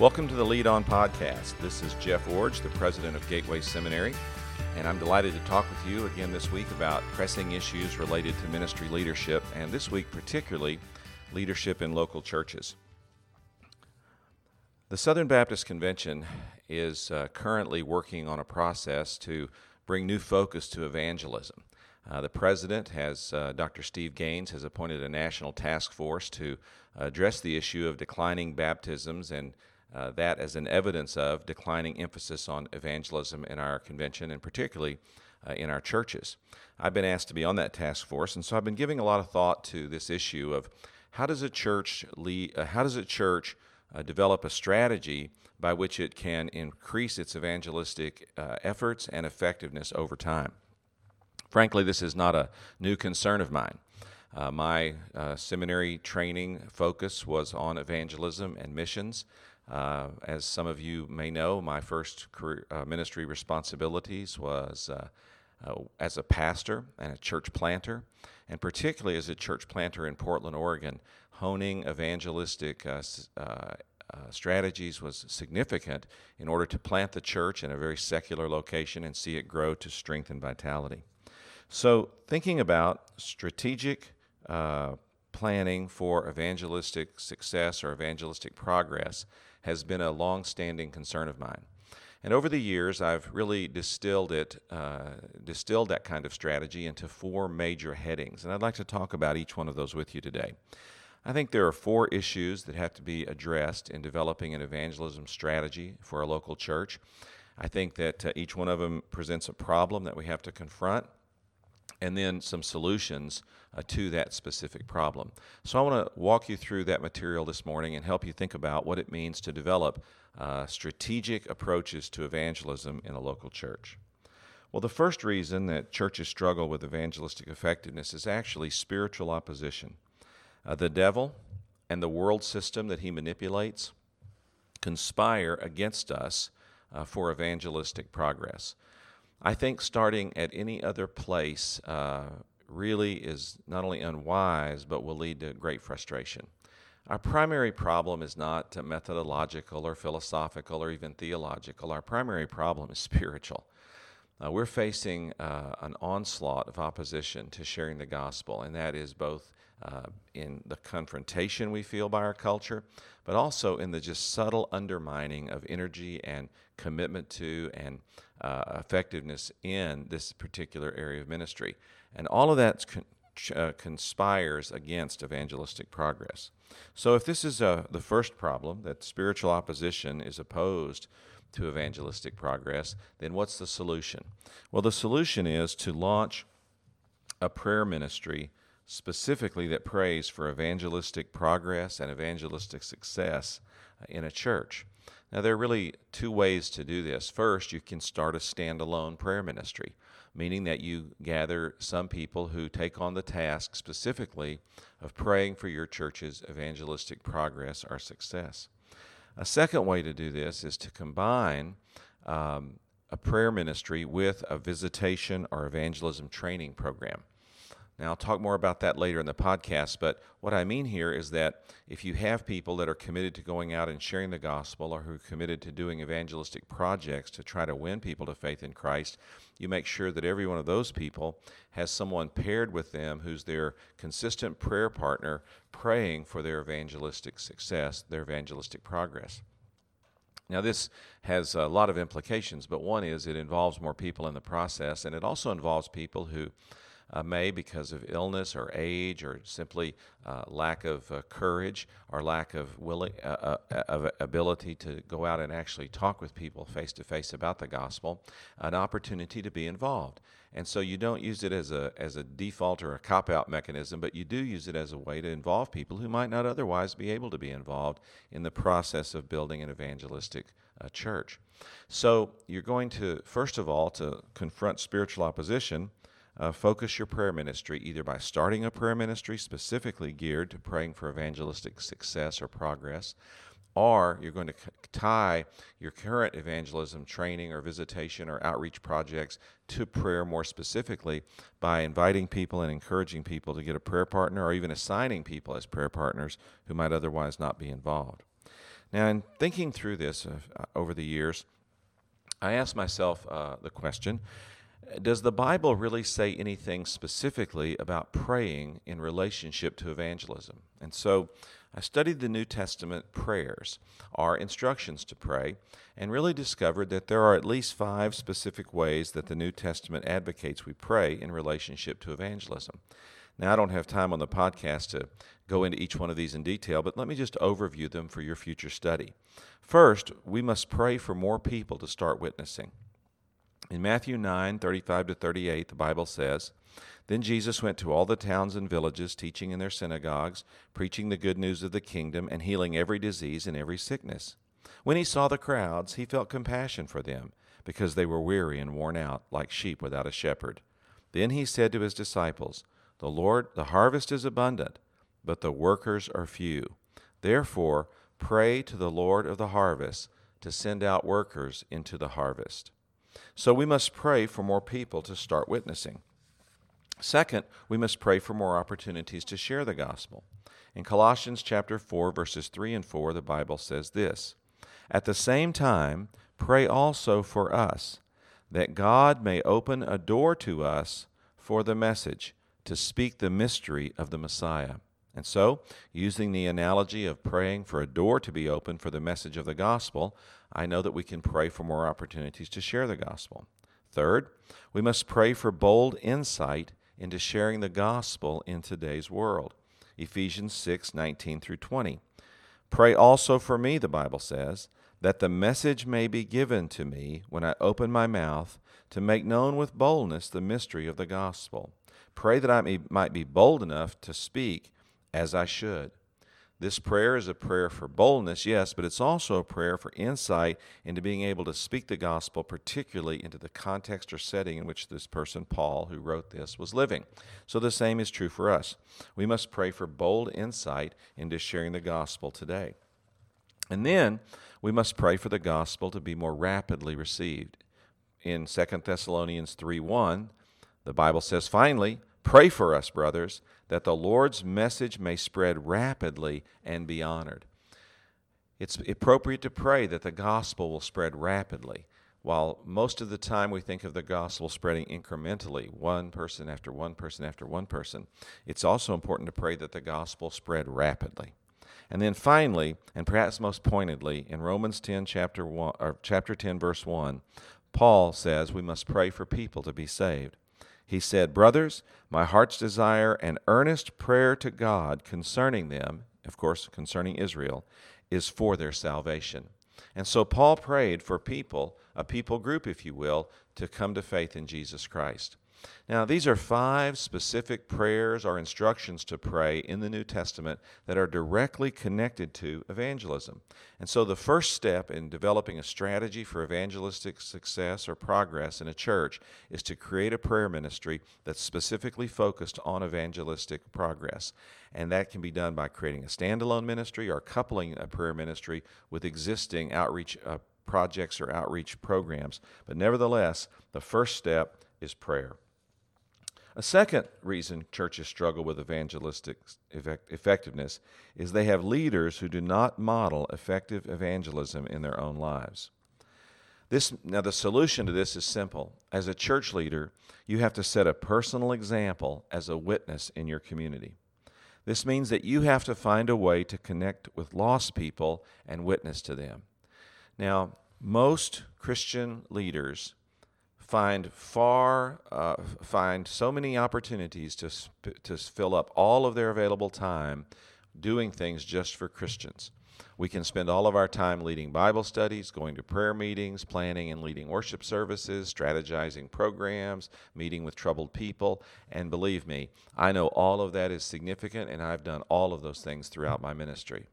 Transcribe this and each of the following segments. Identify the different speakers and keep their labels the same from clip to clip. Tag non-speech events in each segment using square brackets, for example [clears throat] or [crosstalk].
Speaker 1: Welcome to the Lead On Podcast. This is Jeff Iorg, the president of Gateway Seminary, and I'm delighted to talk with you again this week about pressing issues related to ministry leadership, and this week particularly leadership in local churches. The Southern Baptist Convention is uh, currently working on a process to bring new focus to evangelism. Uh, the president has, uh, Dr. Steve Gaines, has appointed a national task force to address the issue of declining baptisms and uh, that as an evidence of declining emphasis on evangelism in our convention and particularly uh, in our churches. I've been asked to be on that task force, and so I've been giving a lot of thought to this issue of how does a church lead, uh, how does a church uh, develop a strategy by which it can increase its evangelistic uh, efforts and effectiveness over time. Frankly, this is not a new concern of mine. Uh, my uh, seminary training focus was on evangelism and missions. Uh, as some of you may know, my first career, uh, ministry responsibilities was uh, uh, as a pastor and a church planter, and particularly as a church planter in Portland, Oregon. Honing evangelistic uh, uh, strategies was significant in order to plant the church in a very secular location and see it grow to strength and vitality. So, thinking about strategic planning for evangelistic success or evangelistic progress has been a long standing concern of mine. And over the years, I've really distilled it, uh, distilled that kind of strategy into four major headings. And I'd like to talk about each one of those with you today. I think there are four issues that have to be addressed in developing an evangelism strategy for a local church. I think that uh, each one of them presents a problem that we have to confront and then some solutions uh, to that specific problem. So I want to walk you through that material this morning and help you think about what it means to develop uh, strategic approaches to evangelism in a local church. Well, the first reason that churches struggle with evangelistic effectiveness is actually spiritual opposition. Uh, the devil and the world system that he manipulates conspire against us uh, for evangelistic progress. I think starting at any other place uh, really is not only unwise, but will lead to great frustration. Our primary problem is not methodological or philosophical or even theological. Our primary problem is [laughs] spiritual. Uh, we're facing uh, an onslaught of opposition to sharing the gospel, and that is both uh, in the confrontation we feel by our culture, but also in the just subtle undermining of energy and commitment to and uh, effectiveness in this particular area of ministry. And all of that con- uh, conspires against evangelistic progress. So, if this is uh, the first problem, that spiritual opposition is opposed to evangelistic progress, then what's the solution? Well, the solution is to launch a prayer ministry specifically that prays for evangelistic progress and evangelistic success in a church. Now, there are really two ways to do this. First, you can start a standalone prayer ministry, meaning that you gather some people who take on the task specifically of praying for your church's evangelistic progress or success. A second way to do this is to combine um, a prayer ministry with a visitation or evangelism training program. Now, I'll talk more about that later in the podcast, but what I mean here is that if you have people that are committed to going out and sharing the gospel or who are committed to doing evangelistic projects to try to win people to faith in Christ, you make sure that every one of those people has someone paired with them who's their consistent prayer partner praying for their evangelistic success, their evangelistic progress. Now, this has a lot of implications, but one is it involves more people in the process, and it also involves people who uh, may, because of illness or age or simply uh, lack of uh, courage or lack of, willing, uh, uh, of ability to go out and actually talk with people face to face about the gospel, an opportunity to be involved. And so you don't use it as a, as a default or a cop out mechanism, but you do use it as a way to involve people who might not otherwise be able to be involved in the process of building an evangelistic uh, church. So you're going to, first of all, to confront spiritual opposition uh, focus your prayer ministry either by starting a prayer ministry specifically geared to praying for evangelistic success or progress, or you're going to tie your current evangelism training or visitation or outreach projects to prayer more specifically by inviting people and encouraging people to get a prayer partner or even assigning people as prayer partners who might otherwise not be involved. Now, in thinking through this uh, over the years, I asked myself uh, the question Does the Bible really say anything specifically about praying in relationship to evangelism? And so I studied the New Testament prayers, our instructions to pray, and really discovered that there are at least five specific ways that the New Testament advocates we pray in relationship to evangelism. Now, I don't have time on the podcast to go into each one of these in detail, but let me just overview them for your future study. First, we must pray for more people to start witnessing. In Matthew 9 35 to 38, the Bible says, then Jesus went to all the towns and villages, teaching in their synagogues, preaching the good news of the kingdom, and healing every disease and every sickness. When he saw the crowds, he felt compassion for them, because they were weary and worn out, like sheep without a shepherd. Then he said to his disciples, The Lord, the harvest is abundant, but the workers are few. Therefore, pray to the Lord of the harvest to send out workers into the harvest. So we must pray for more people to start witnessing. Second, we must pray for more opportunities to share the gospel. In Colossians chapter 4 verses 3 and 4 the Bible says this: At the same time, pray also for us that God may open a door to us for the message to speak the mystery of the Messiah. And so, using the analogy of praying for a door to be open for the message of the gospel, I know that we can pray for more opportunities to share the gospel. Third, we must pray for bold insight into sharing the gospel in today's world. Ephesians 6 19 through 20. Pray also for me, the Bible says, that the message may be given to me when I open my mouth to make known with boldness the mystery of the gospel. Pray that I may, might be bold enough to speak as I should. This prayer is a prayer for boldness, yes, but it's also a prayer for insight into being able to speak the gospel, particularly into the context or setting in which this person, Paul, who wrote this, was living. So the same is true for us. We must pray for bold insight into sharing the gospel today. And then we must pray for the gospel to be more rapidly received. In 2 Thessalonians 3 1, the Bible says, Finally, pray for us, brothers that the Lord's message may spread rapidly and be honored. It's appropriate to pray that the gospel will spread rapidly. While most of the time we think of the gospel spreading incrementally, one person after one person after one person, it's also important to pray that the gospel spread rapidly. And then finally, and perhaps most pointedly, in Romans 10 chapter 1 or chapter 10 verse 1, Paul says we must pray for people to be saved. He said, Brothers, my heart's desire and earnest prayer to God concerning them, of course, concerning Israel, is for their salvation. And so Paul prayed for people, a people group, if you will, to come to faith in Jesus Christ. Now, these are five specific prayers or instructions to pray in the New Testament that are directly connected to evangelism. And so, the first step in developing a strategy for evangelistic success or progress in a church is to create a prayer ministry that's specifically focused on evangelistic progress. And that can be done by creating a standalone ministry or coupling a prayer ministry with existing outreach uh, projects or outreach programs. But nevertheless, the first step is prayer. A second reason churches struggle with evangelistic effect- effectiveness is they have leaders who do not model effective evangelism in their own lives. This, now, the solution to this is simple. As a church leader, you have to set a personal example as a witness in your community. This means that you have to find a way to connect with lost people and witness to them. Now, most Christian leaders find far uh, find so many opportunities to to fill up all of their available time doing things just for Christians. We can spend all of our time leading Bible studies, going to prayer meetings, planning and leading worship services, strategizing programs, meeting with troubled people, and believe me, I know all of that is significant and I've done all of those things throughout my ministry.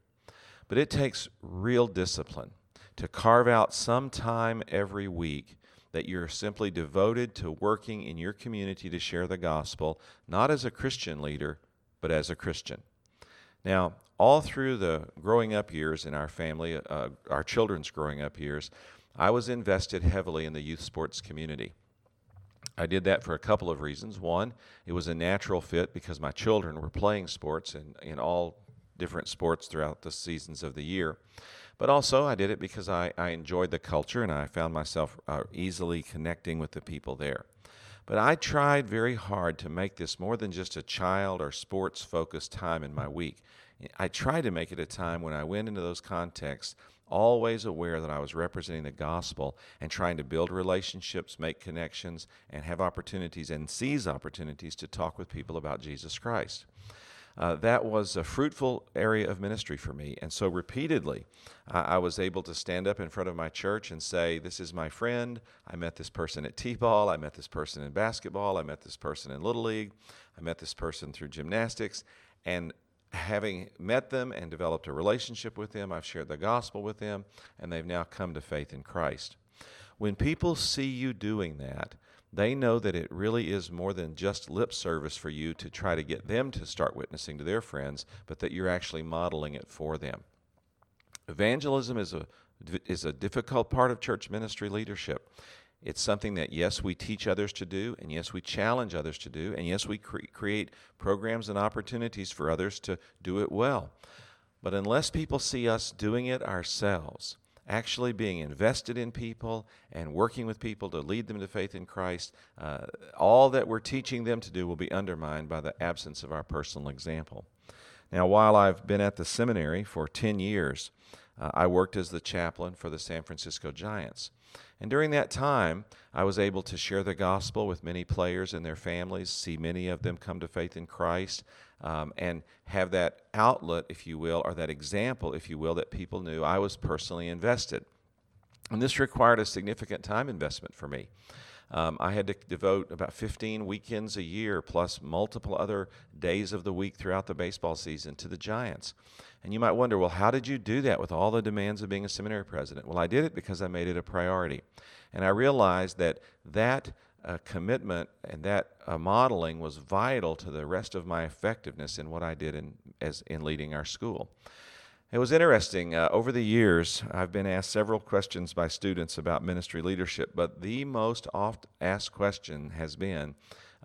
Speaker 1: But it takes real discipline to carve out some time every week that you're simply devoted to working in your community to share the gospel, not as a Christian leader, but as a Christian. Now, all through the growing up years in our family, uh, our children's growing up years, I was invested heavily in the youth sports community. I did that for a couple of reasons. One, it was a natural fit because my children were playing sports in, in all different sports throughout the seasons of the year. But also, I did it because I, I enjoyed the culture and I found myself uh, easily connecting with the people there. But I tried very hard to make this more than just a child or sports focused time in my week. I tried to make it a time when I went into those contexts always aware that I was representing the gospel and trying to build relationships, make connections, and have opportunities and seize opportunities to talk with people about Jesus Christ. Uh, that was a fruitful area of ministry for me. And so repeatedly, uh, I was able to stand up in front of my church and say, This is my friend. I met this person at T ball. I met this person in basketball. I met this person in Little League. I met this person through gymnastics. And having met them and developed a relationship with them, I've shared the gospel with them, and they've now come to faith in Christ. When people see you doing that, they know that it really is more than just lip service for you to try to get them to start witnessing to their friends, but that you're actually modeling it for them. Evangelism is a is a difficult part of church ministry leadership. It's something that, yes, we teach others to do, and yes, we challenge others to do, and yes, we cre- create programs and opportunities for others to do it well. But unless people see us doing it ourselves, actually being invested in people and working with people to lead them to faith in Christ, uh, all that we're teaching them to do will be undermined by the absence of our personal example. Now, while I've been at the seminary for 10 years, uh, I worked as the chaplain for the San Francisco Giants. And during that time, I was able to share the gospel with many players and their families, see many of them come to faith in Christ, um, and have that outlet, if you will, or that example, if you will, that people knew I was personally invested. And this required a significant time investment for me. Um, I had to devote about 15 weekends a year, plus multiple other days of the week throughout the baseball season, to the Giants. And you might wonder, well, how did you do that with all the demands of being a seminary president? Well, I did it because I made it a priority. And I realized that that uh, commitment and that uh, modeling was vital to the rest of my effectiveness in what I did in, as, in leading our school. It was interesting. Uh, over the years, I've been asked several questions by students about ministry leadership, but the most oft asked question has been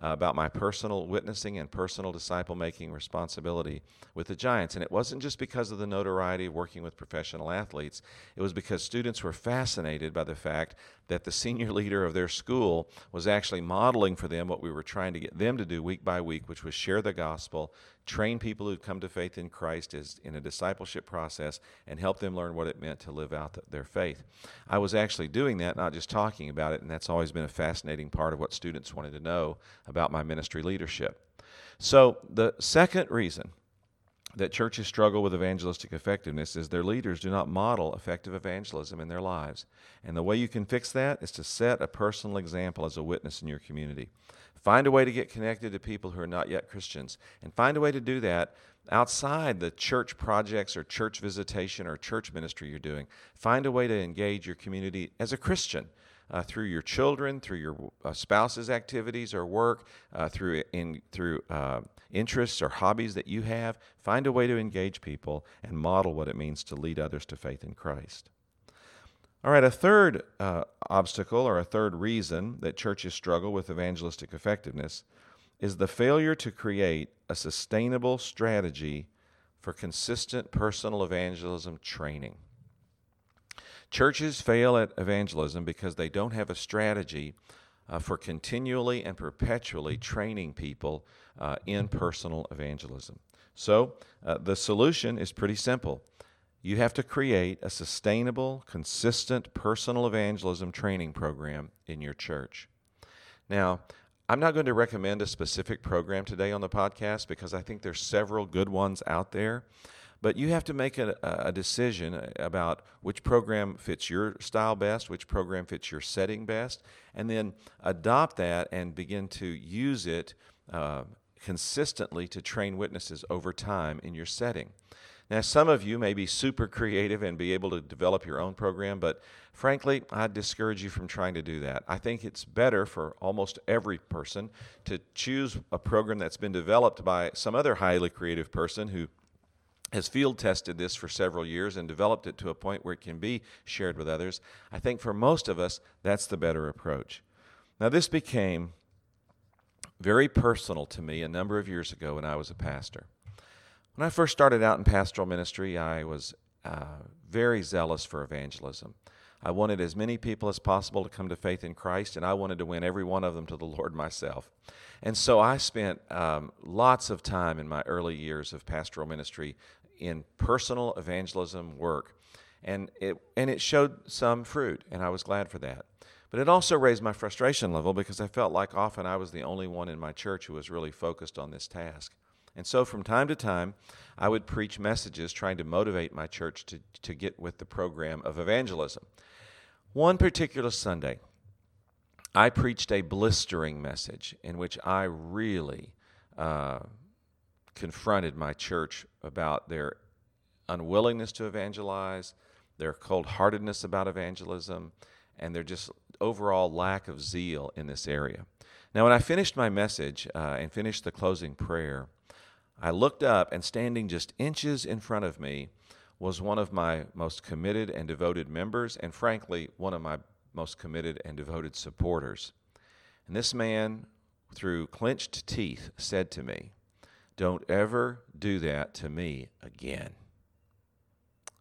Speaker 1: uh, about my personal witnessing and personal disciple making responsibility with the Giants. And it wasn't just because of the notoriety of working with professional athletes, it was because students were fascinated by the fact that the senior leader of their school was actually modeling for them what we were trying to get them to do week by week, which was share the gospel, train people who'd come to faith in Christ as, in a discipleship process, and help them learn what it meant to live out the, their faith. I was actually doing that, not just talking about it, and that's always been a fascinating part of what students wanted to know about my ministry leadership. So, the second reason that churches struggle with evangelistic effectiveness is their leaders do not model effective evangelism in their lives. And the way you can fix that is to set a personal example as a witness in your community. Find a way to get connected to people who are not yet Christians, and find a way to do that outside the church projects or church visitation or church ministry you're doing. Find a way to engage your community as a Christian uh, through your children, through your uh, spouse's activities or work, uh, through in through uh, interests or hobbies that you have. Find a way to engage people and model what it means to lead others to faith in Christ. All right, a third uh, obstacle or a third reason that churches struggle with evangelistic effectiveness is the failure to create a sustainable strategy for consistent personal evangelism training. Churches fail at evangelism because they don't have a strategy uh, for continually and perpetually training people uh, in personal evangelism. So, uh, the solution is pretty simple. You have to create a sustainable, consistent personal evangelism training program in your church. Now, I'm not going to recommend a specific program today on the podcast because I think there's several good ones out there. But you have to make a, a, decision about which program fits your style best, which program fits your setting best, and then adopt that and begin to use it uh, consistently to train witnesses over time in your setting. Now, some of you may be super creative and be able to develop your own program, but frankly, I discourage you from trying to do that. I think it's better for almost every person to choose a program that's been developed by some other highly creative person who has field tested this for several years and developed it to a point where it can be shared with others. I think for most of us, that's the better approach. Now, this became very personal to me a number of years ago when I was a pastor. When I first started out in pastoral ministry, I was uh, very zealous for evangelism. I wanted as many people as possible to come to faith in Christ, and I wanted to win every one of them to the Lord myself. And so I spent um, lots of time in my early years of pastoral ministry in personal evangelism work. And it, and it showed some fruit, and I was glad for that. But it also raised my frustration level because I felt like often I was the only one in my church who was really focused on this task. And so from time to time, I would preach messages trying to motivate my church to, to get with the program of evangelism. One particular Sunday, I preached a blistering message in which I really uh, confronted my church about their unwillingness to evangelize, their cold heartedness about evangelism, and their just overall lack of zeal in this area. Now, when I finished my message uh, and finished the closing prayer, I looked up, and standing just inches in front of me was one of my most committed and devoted members, and frankly, one of my most committed and devoted supporters. And this man, through clenched teeth, said to me, Don't ever do that to me again.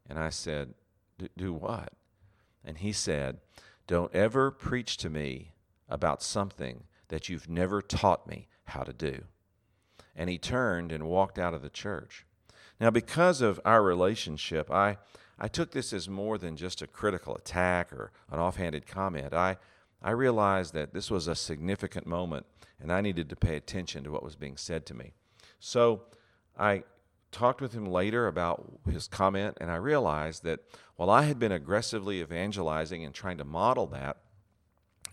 Speaker 1: And I said, Do what? And he said, Don't ever preach to me about something that you've never taught me how to do. And he turned and walked out of the church. Now, because of our relationship, I, I took this as more than just a critical attack or an offhanded comment. I, I realized that this was a significant moment and I needed to pay attention to what was being said to me. So I talked with him later about his comment, and I realized that while I had been aggressively evangelizing and trying to model that,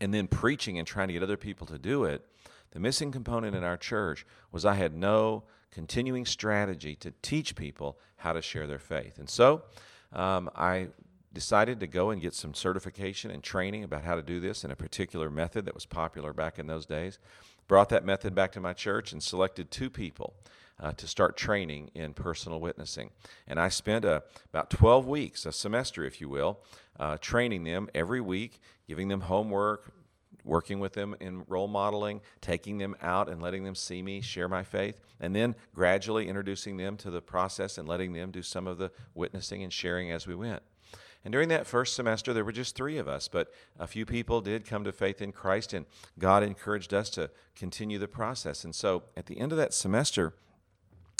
Speaker 1: and then preaching and trying to get other people to do it, the missing component in our church was I had no continuing strategy to teach people how to share their faith. And so um, I decided to go and get some certification and training about how to do this in a particular method that was popular back in those days. Brought that method back to my church and selected two people uh, to start training in personal witnessing. And I spent a, about 12 weeks, a semester, if you will, uh, training them every week, giving them homework, working with them in role modeling, taking them out and letting them see me share my faith, and then gradually introducing them to the process and letting them do some of the witnessing and sharing as we went. And during that first semester, there were just three of us, but a few people did come to faith in Christ, and God encouraged us to continue the process. And so at the end of that semester,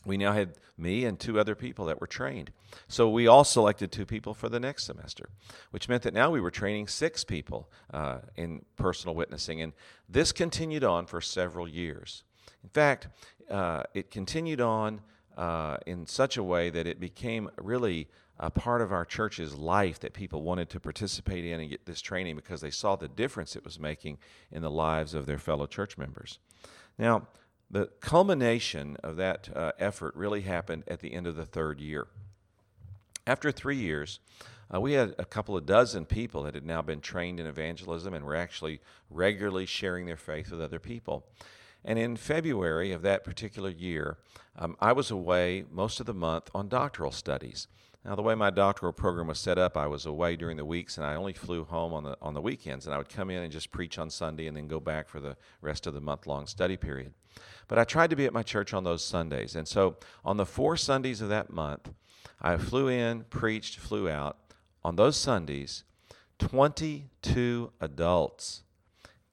Speaker 1: we now had me and two other people that were trained. So we all selected two people for the next semester, which meant that now we were training six people uh, in personal witnessing. And this continued on for several years. In fact, uh, it continued on uh, in such a way that it became really a part of our church's life that people wanted to participate in and get this training because they saw the difference it was making in the lives of their fellow church members. Now, the culmination of that uh, effort really happened at the end of the third year. After three years, uh, we had a couple of dozen people that had now been trained in evangelism and were actually regularly sharing their faith with other people. And in February of that particular year, um, I was away most of the month on doctoral studies. Now, the way my doctoral program was set up, I was away during the weeks, and I only flew home on the on the weekends. And I would come in and just preach on Sunday, and then go back for the rest of the month long study period. But I tried to be at my church on those Sundays, and so on the four Sundays of that month, I flew in, preached, flew out. On those Sundays, 22 adults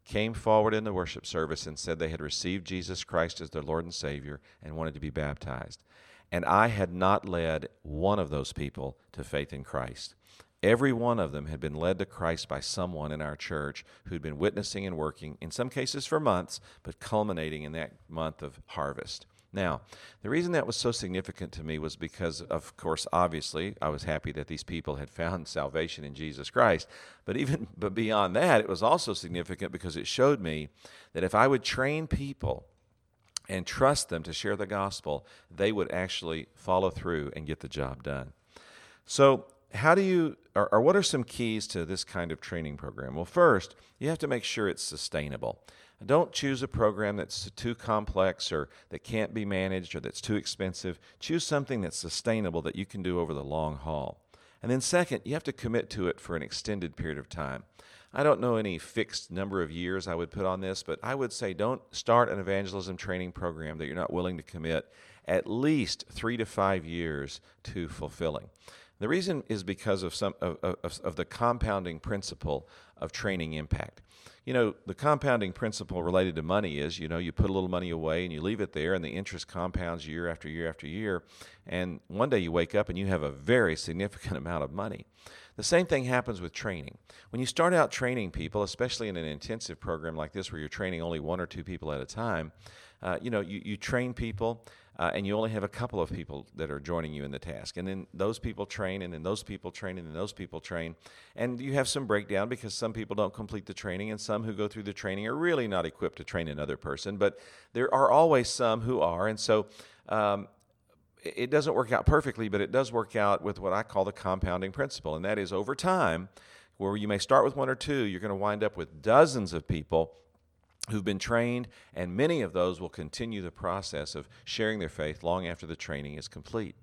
Speaker 1: came forward in the worship service and said they had received Jesus Christ as their Lord and Savior and wanted to be baptized. And I had not led one of those people to faith in Christ. Every one of them had been led to Christ by someone in our church who'd been witnessing and working, in some cases for months, but culminating in that month of harvest. Now, the reason that was so significant to me was because, of course, obviously, I was happy that these people had found [laughs] salvation in Jesus Christ. But even [laughs] but beyond that, it was also significant because it showed me that if I would train people and trust them to share the gospel, they would actually follow through and get the job done. So, how do you, or, or, what are some keys to this kind of training program? Well, first, you have to make sure it's sustainable. Don't choose a program that's too complex or that can't be managed or that's too expensive. Choose something that's sustainable that you can do over the long haul. And then, second, you have to commit to it for an extended period of time. I don't know any fixed number of years I would put on this, but I would say don't start an evangelism training program that you're not willing to commit at least three to five years to fulfilling. The reason is because of some of, of, of, the compounding principle of training impact. You know, the compounding principle related to money is, you know, you put a little money away and you leave it there, and the interest compounds year after year after year. And one day you wake up and you have a very significant [laughs] amount of money. The same thing happens with training. When you start out training people, especially in an intensive program like this where you're training only one or two people at a time, uh, you know, you, you train people uh, and you only have a couple of people that are joining you in the task. And then those people train, and then those people train, and then those people train. And you have some breakdown because some people don't complete the training, and some who go through the training are really not equipped to train another person. But there are always some who are. And so, um, it doesn't work out perfectly, but it does work out with what I call the compounding principle. And that is over time, where you may start with one or two, you're going to wind up with dozens of people who've been trained, and many of those will continue the process of sharing their faith long after the training is complete.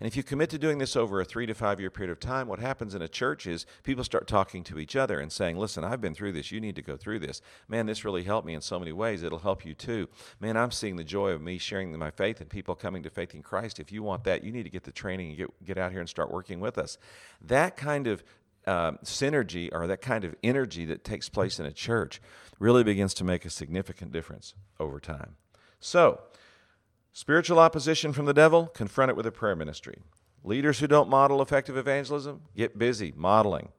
Speaker 1: And if you commit to doing this over a three to five year period of time, what happens in a church is people start talking to each other and saying, Listen, I've been through this. You need to go through this. Man, this really helped me in so many ways. It'll help you too. Man, I'm seeing the joy of me sharing my faith and people coming to faith in Christ. If you want that, you need to get the training and get, get out here and start working with us. That kind of uh, synergy or that kind of energy that takes place in a church really begins to make a significant difference over time. So, spiritual opposition from the devil, confront it with a prayer ministry. Leaders who don't model effective evangelism, get busy modeling.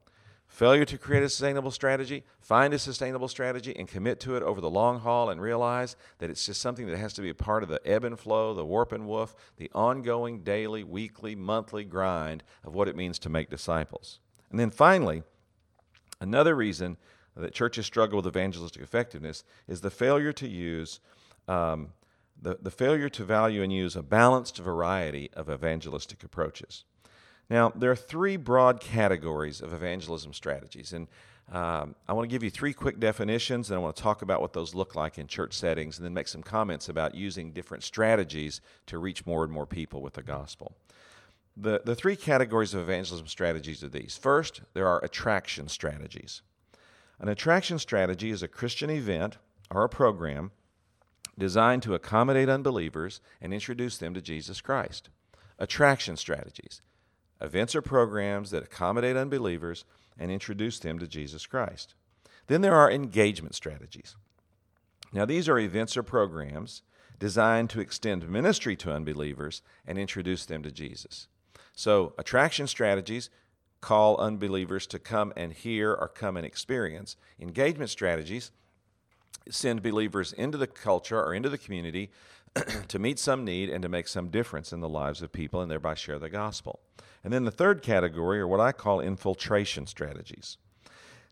Speaker 1: Failure to create a sustainable strategy, find a sustainable strategy and commit to it over the long haul and realize that it's just something that has to be a part of the ebb and flow, the warp and woof, the ongoing daily, weekly, monthly grind of what it means to make disciples. And then finally, another reason that churches struggle with evangelistic effectiveness is the failure to use um, the, the failure to value and use a balanced variety of evangelistic approaches. Now, there are three broad categories of evangelism strategies, and um, I want to give you three quick definitions, and I want to talk about what those look like in church settings, and then make some comments about using different strategies to reach more and more people with the gospel. The, the three categories of evangelism strategies are these. First, there are attraction strategies. An attraction strategy is a Christian event or a program designed to accommodate unbelievers and introduce them to Jesus Christ. Attraction strategies. Events or programs that accommodate unbelievers and introduce them to Jesus Christ. Then there are engagement strategies. Now, these are events or programs designed to extend ministry to unbelievers and introduce them to Jesus. So, attraction strategies call unbelievers to come and hear or come and experience. Engagement strategies send believers into the culture or into the community [clears throat] to meet some need and to make some difference in the lives of people and thereby share the gospel. And then the third category are what I call infiltration strategies.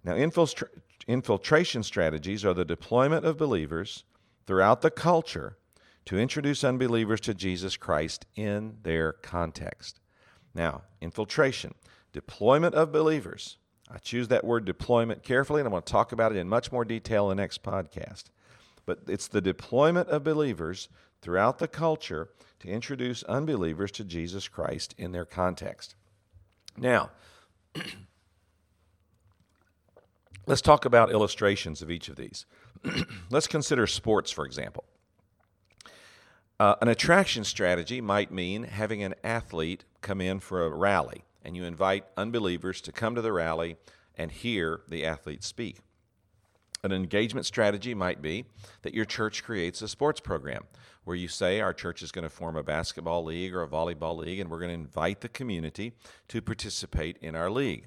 Speaker 1: Now, infiltra- infiltration strategies are the deployment of believers throughout the culture to introduce unbelievers to Jesus Christ in their context. Now, infiltration deployment of believers. I choose that word deployment carefully, and I'm going to talk about it in much more detail in the next podcast. But it's the deployment of believers throughout the culture to introduce unbelievers to Jesus Christ in their context. Now, [clears throat] let's talk about illustrations of each of these. [clears throat] let's consider sports, for example. Uh, an attraction strategy might mean having an athlete come in for a rally and you invite unbelievers to come to the rally and hear the athlete speak. An engagement strategy might be that your church creates a sports program where you say our church is going to form a basketball league or a volleyball league and we're going to invite the community to participate in our league.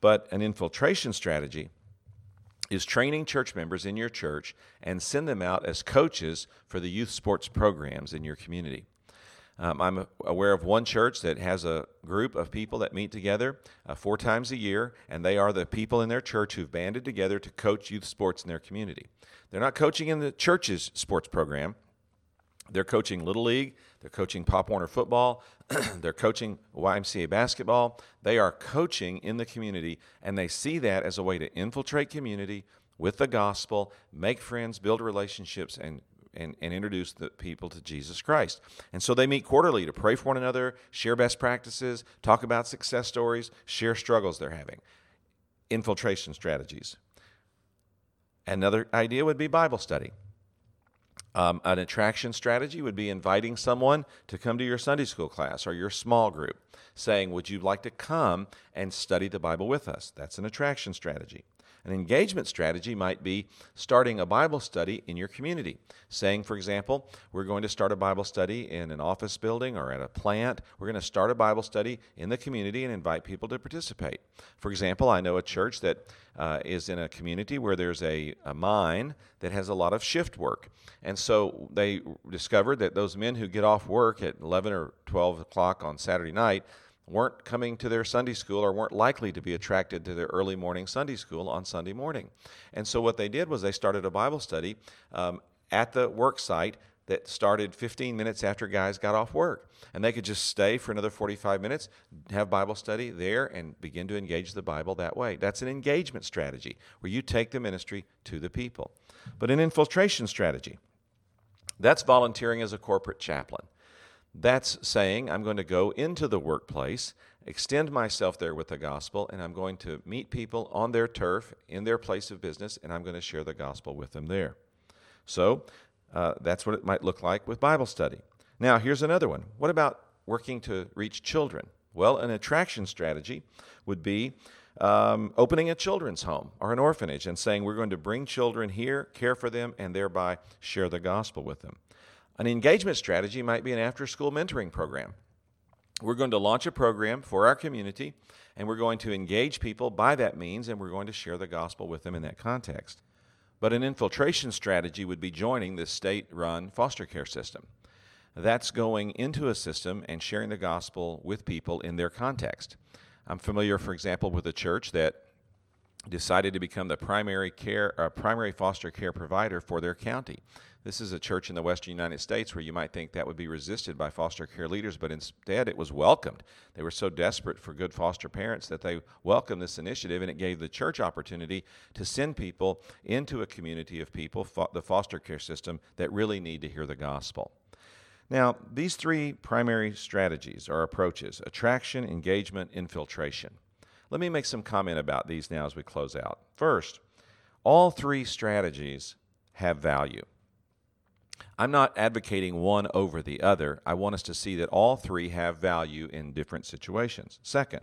Speaker 1: But an infiltration strategy is training church members in your church and send them out as coaches for the youth sports programs in your community. Um, I'm aware of one church that has a group of people that meet together uh, four times a year, and they are the people in their church who've banded together to coach youth sports in their community. They're not coaching in the church's sports program. They're coaching Little League, they're coaching Pop Warner football, [clears throat] they're coaching YMCA basketball. They are coaching in the community, and they see that as a way to infiltrate community with the gospel, make friends, build relationships, and and, and introduce the people to Jesus Christ. And so they meet quarterly to pray for one another, share best practices, talk about success stories, share struggles they're having, infiltration strategies. Another idea would be Bible study. Um, an attraction strategy would be inviting someone to come to your Sunday school class or your small group, saying, Would you like to come and study the Bible with us? That's an attraction strategy. An engagement strategy might be starting a Bible study in your community. Saying, for example, we're going to start a Bible study in an office building or at a plant. We're going to start a Bible study in the community and invite people to participate. For example, I know a church that uh, is in a community where there's a, a mine that has a lot of shift work. And so they discovered that those men who get off work at 11 or 12 o'clock on Saturday night weren't coming to their Sunday school or weren't likely to be attracted to their early morning Sunday school on Sunday morning. And so what they did was they started a Bible study um, at the work site that started 15 minutes after guys got off work. And they could just stay for another 45 minutes, have Bible study there, and begin to engage the Bible that way. That's an engagement strategy where you take the ministry to the people. But an infiltration strategy, that's volunteering as a corporate chaplain. That's saying I'm going to go into the workplace, extend myself there with the gospel, and I'm going to meet people on their turf, in their place of business, and I'm going to share the gospel with them there. So uh, that's what it might look like with Bible study. Now, here's another one. What about working to reach children? Well, an attraction strategy would be um, opening a children's home or an orphanage and saying, We're going to bring children here, care for them, and thereby share the gospel with them. An engagement strategy might be an after school mentoring program. We're going to launch a program for our community, and we're going to engage people by that means, and we're going to share the gospel with them in that context. But an infiltration strategy would be joining the state run foster care system. That's going into a system and sharing the gospel with people in their context. I'm familiar, for example, with a church that decided to become the primary care, uh, primary foster care provider for their county. This is a church in the western United States where you might think that would be resisted by foster care leaders, but instead it was welcomed. They were so desperate for good foster parents that they welcomed this initiative, and it gave the church opportunity to send people into a community of people, fo- the foster care system, that really need to hear the gospel. Now, these three primary strategies or approaches attraction, engagement, infiltration. Let me make some comment about these now as we close out. First, all three strategies have value. I'm not advocating one over the other. I want us to see that all three have value in different situations. Second,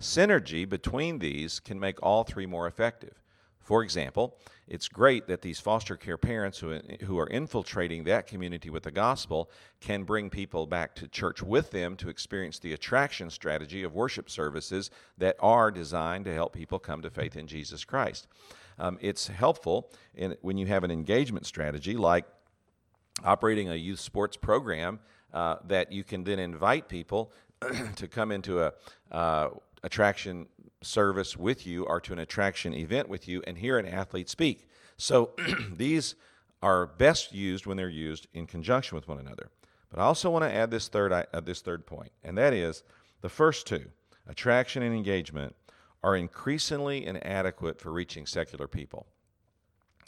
Speaker 1: synergy between these can make all three more effective. For example, it's great that these foster care parents who, who are infiltrating that community with the gospel can bring people back to church with them to experience the attraction strategy of worship services that are designed to help people come to faith in Jesus Christ. Um, it's helpful in, when you have an engagement strategy like operating a youth sports program uh, that you can then invite people [clears throat] to come into a uh, attraction service with you or to an attraction event with you and hear an athlete speak. So [clears throat] these are best used when they're used in conjunction with one another. But I also want to add this third uh, this third point, and that is the first two, attraction and engagement, are increasingly inadequate for reaching secular people.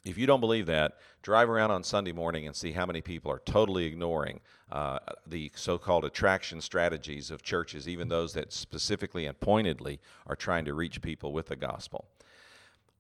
Speaker 1: If you don't believe that, drive around on Sunday morning and see how many people are totally ignoring uh, the so called attraction strategies of churches, even those that specifically and pointedly are trying to reach people with the gospel.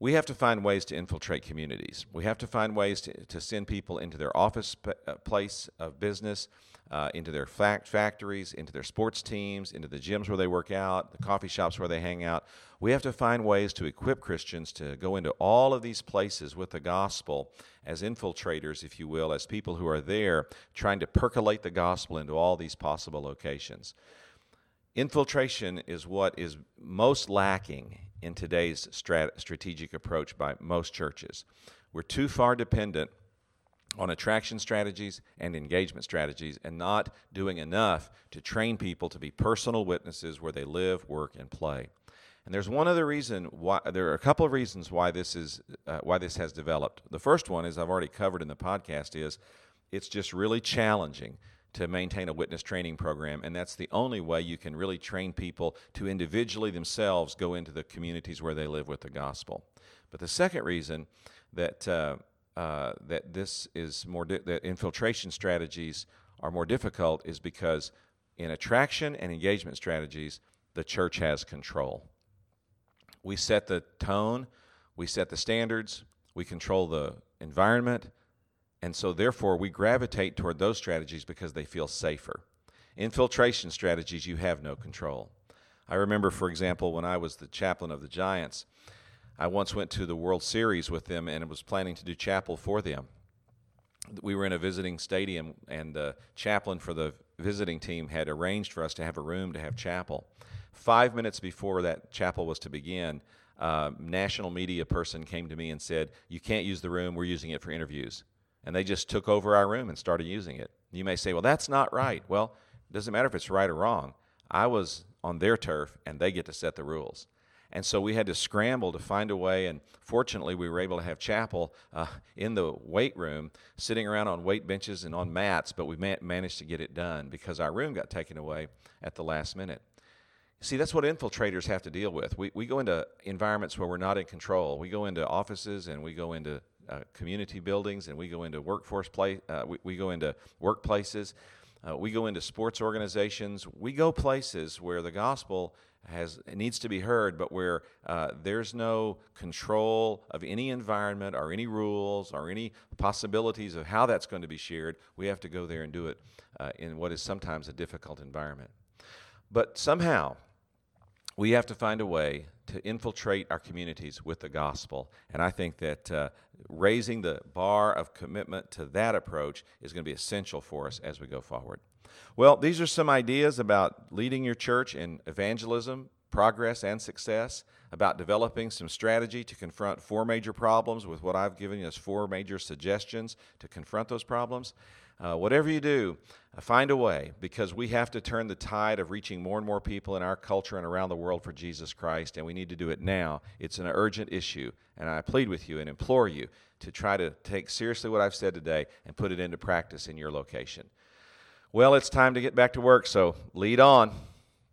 Speaker 1: We have to find ways to infiltrate communities. We have to find ways to, to send people into their office p- uh, place of business uh, into their fact factories, into their sports teams, into the gyms where they work out, the coffee shops where they hang out. We have to find ways to equip Christians to go into all of these places with the gospel as infiltrators, if you will, as people who are there trying to percolate the gospel into all these possible locations. Infiltration is what is most lacking in today's strat- strategic approach by most churches. We're too far dependent on attraction strategies and engagement strategies and not doing enough to train people to be personal witnesses where they live, work, and play. And there's one other reason why there are a couple of reasons why this is uh, why this has developed. The first one is I've already covered in the podcast is it's just really challenging to maintain a witness training program and that's the only way you can really train people to individually themselves go into the communities where they live with the gospel. But the second reason that uh, uh, that this is more di- that infiltration strategies are more difficult is because in attraction and engagement strategies, the church has control. We set the tone, we set the standards, we control the environment, And so, therefore, we gravitate toward those strategies because they feel safer. Infiltration strategies, you have no control. I remember, for example, when I was the chaplain of the Giants, I once went to the World Series with them and was planning to do chapel for them. We were in a visiting stadium, and the chaplain for the visiting team had arranged for us to have a room to have chapel. Five minutes before that chapel was to begin, a national media person came to me and said, You can't use the room, we're using it for interviews. And they just took over our room and started using it. You may say, Well, that's not right. Well, it doesn't matter if it's right or wrong. I was on their turf, and they get to set the rules. And so we had to scramble to find a way, and fortunately, we were able to have chapel uh, in the weight room, sitting around on weight benches and on mats, but we managed to get it done because our room got taken away at the last minute. See, that's what infiltrators have to deal with. We, we go into environments where we're not in control. We go into offices and we go into uh, community buildings and we go into workforce play, uh, we, we go into workplaces uh, we go into sports organizations. We go places where the gospel has needs to be heard, but where uh, there's no control of any environment or any rules or any possibilities of how that's going to be shared. We have to go there and do it uh, in what is sometimes a difficult environment. But somehow, we have to find a way to infiltrate our communities with the gospel. And I think that uh, raising the bar of commitment to that approach is going to be essential for us as we go forward. Well, these are some ideas about leading your church in evangelism, progress, and success, about developing some strategy to confront four major problems with what I've given you as four major suggestions to confront those problems. Uh, whatever you do, uh, find a way because we have to turn the tide of reaching more and more people in our culture and around the world for Jesus Christ, and we need to do it now. It's an urgent issue, and I plead with you and implore you to try to take seriously what I've said today and put it into practice in your location. Well, it's time to get back to work, so lead on.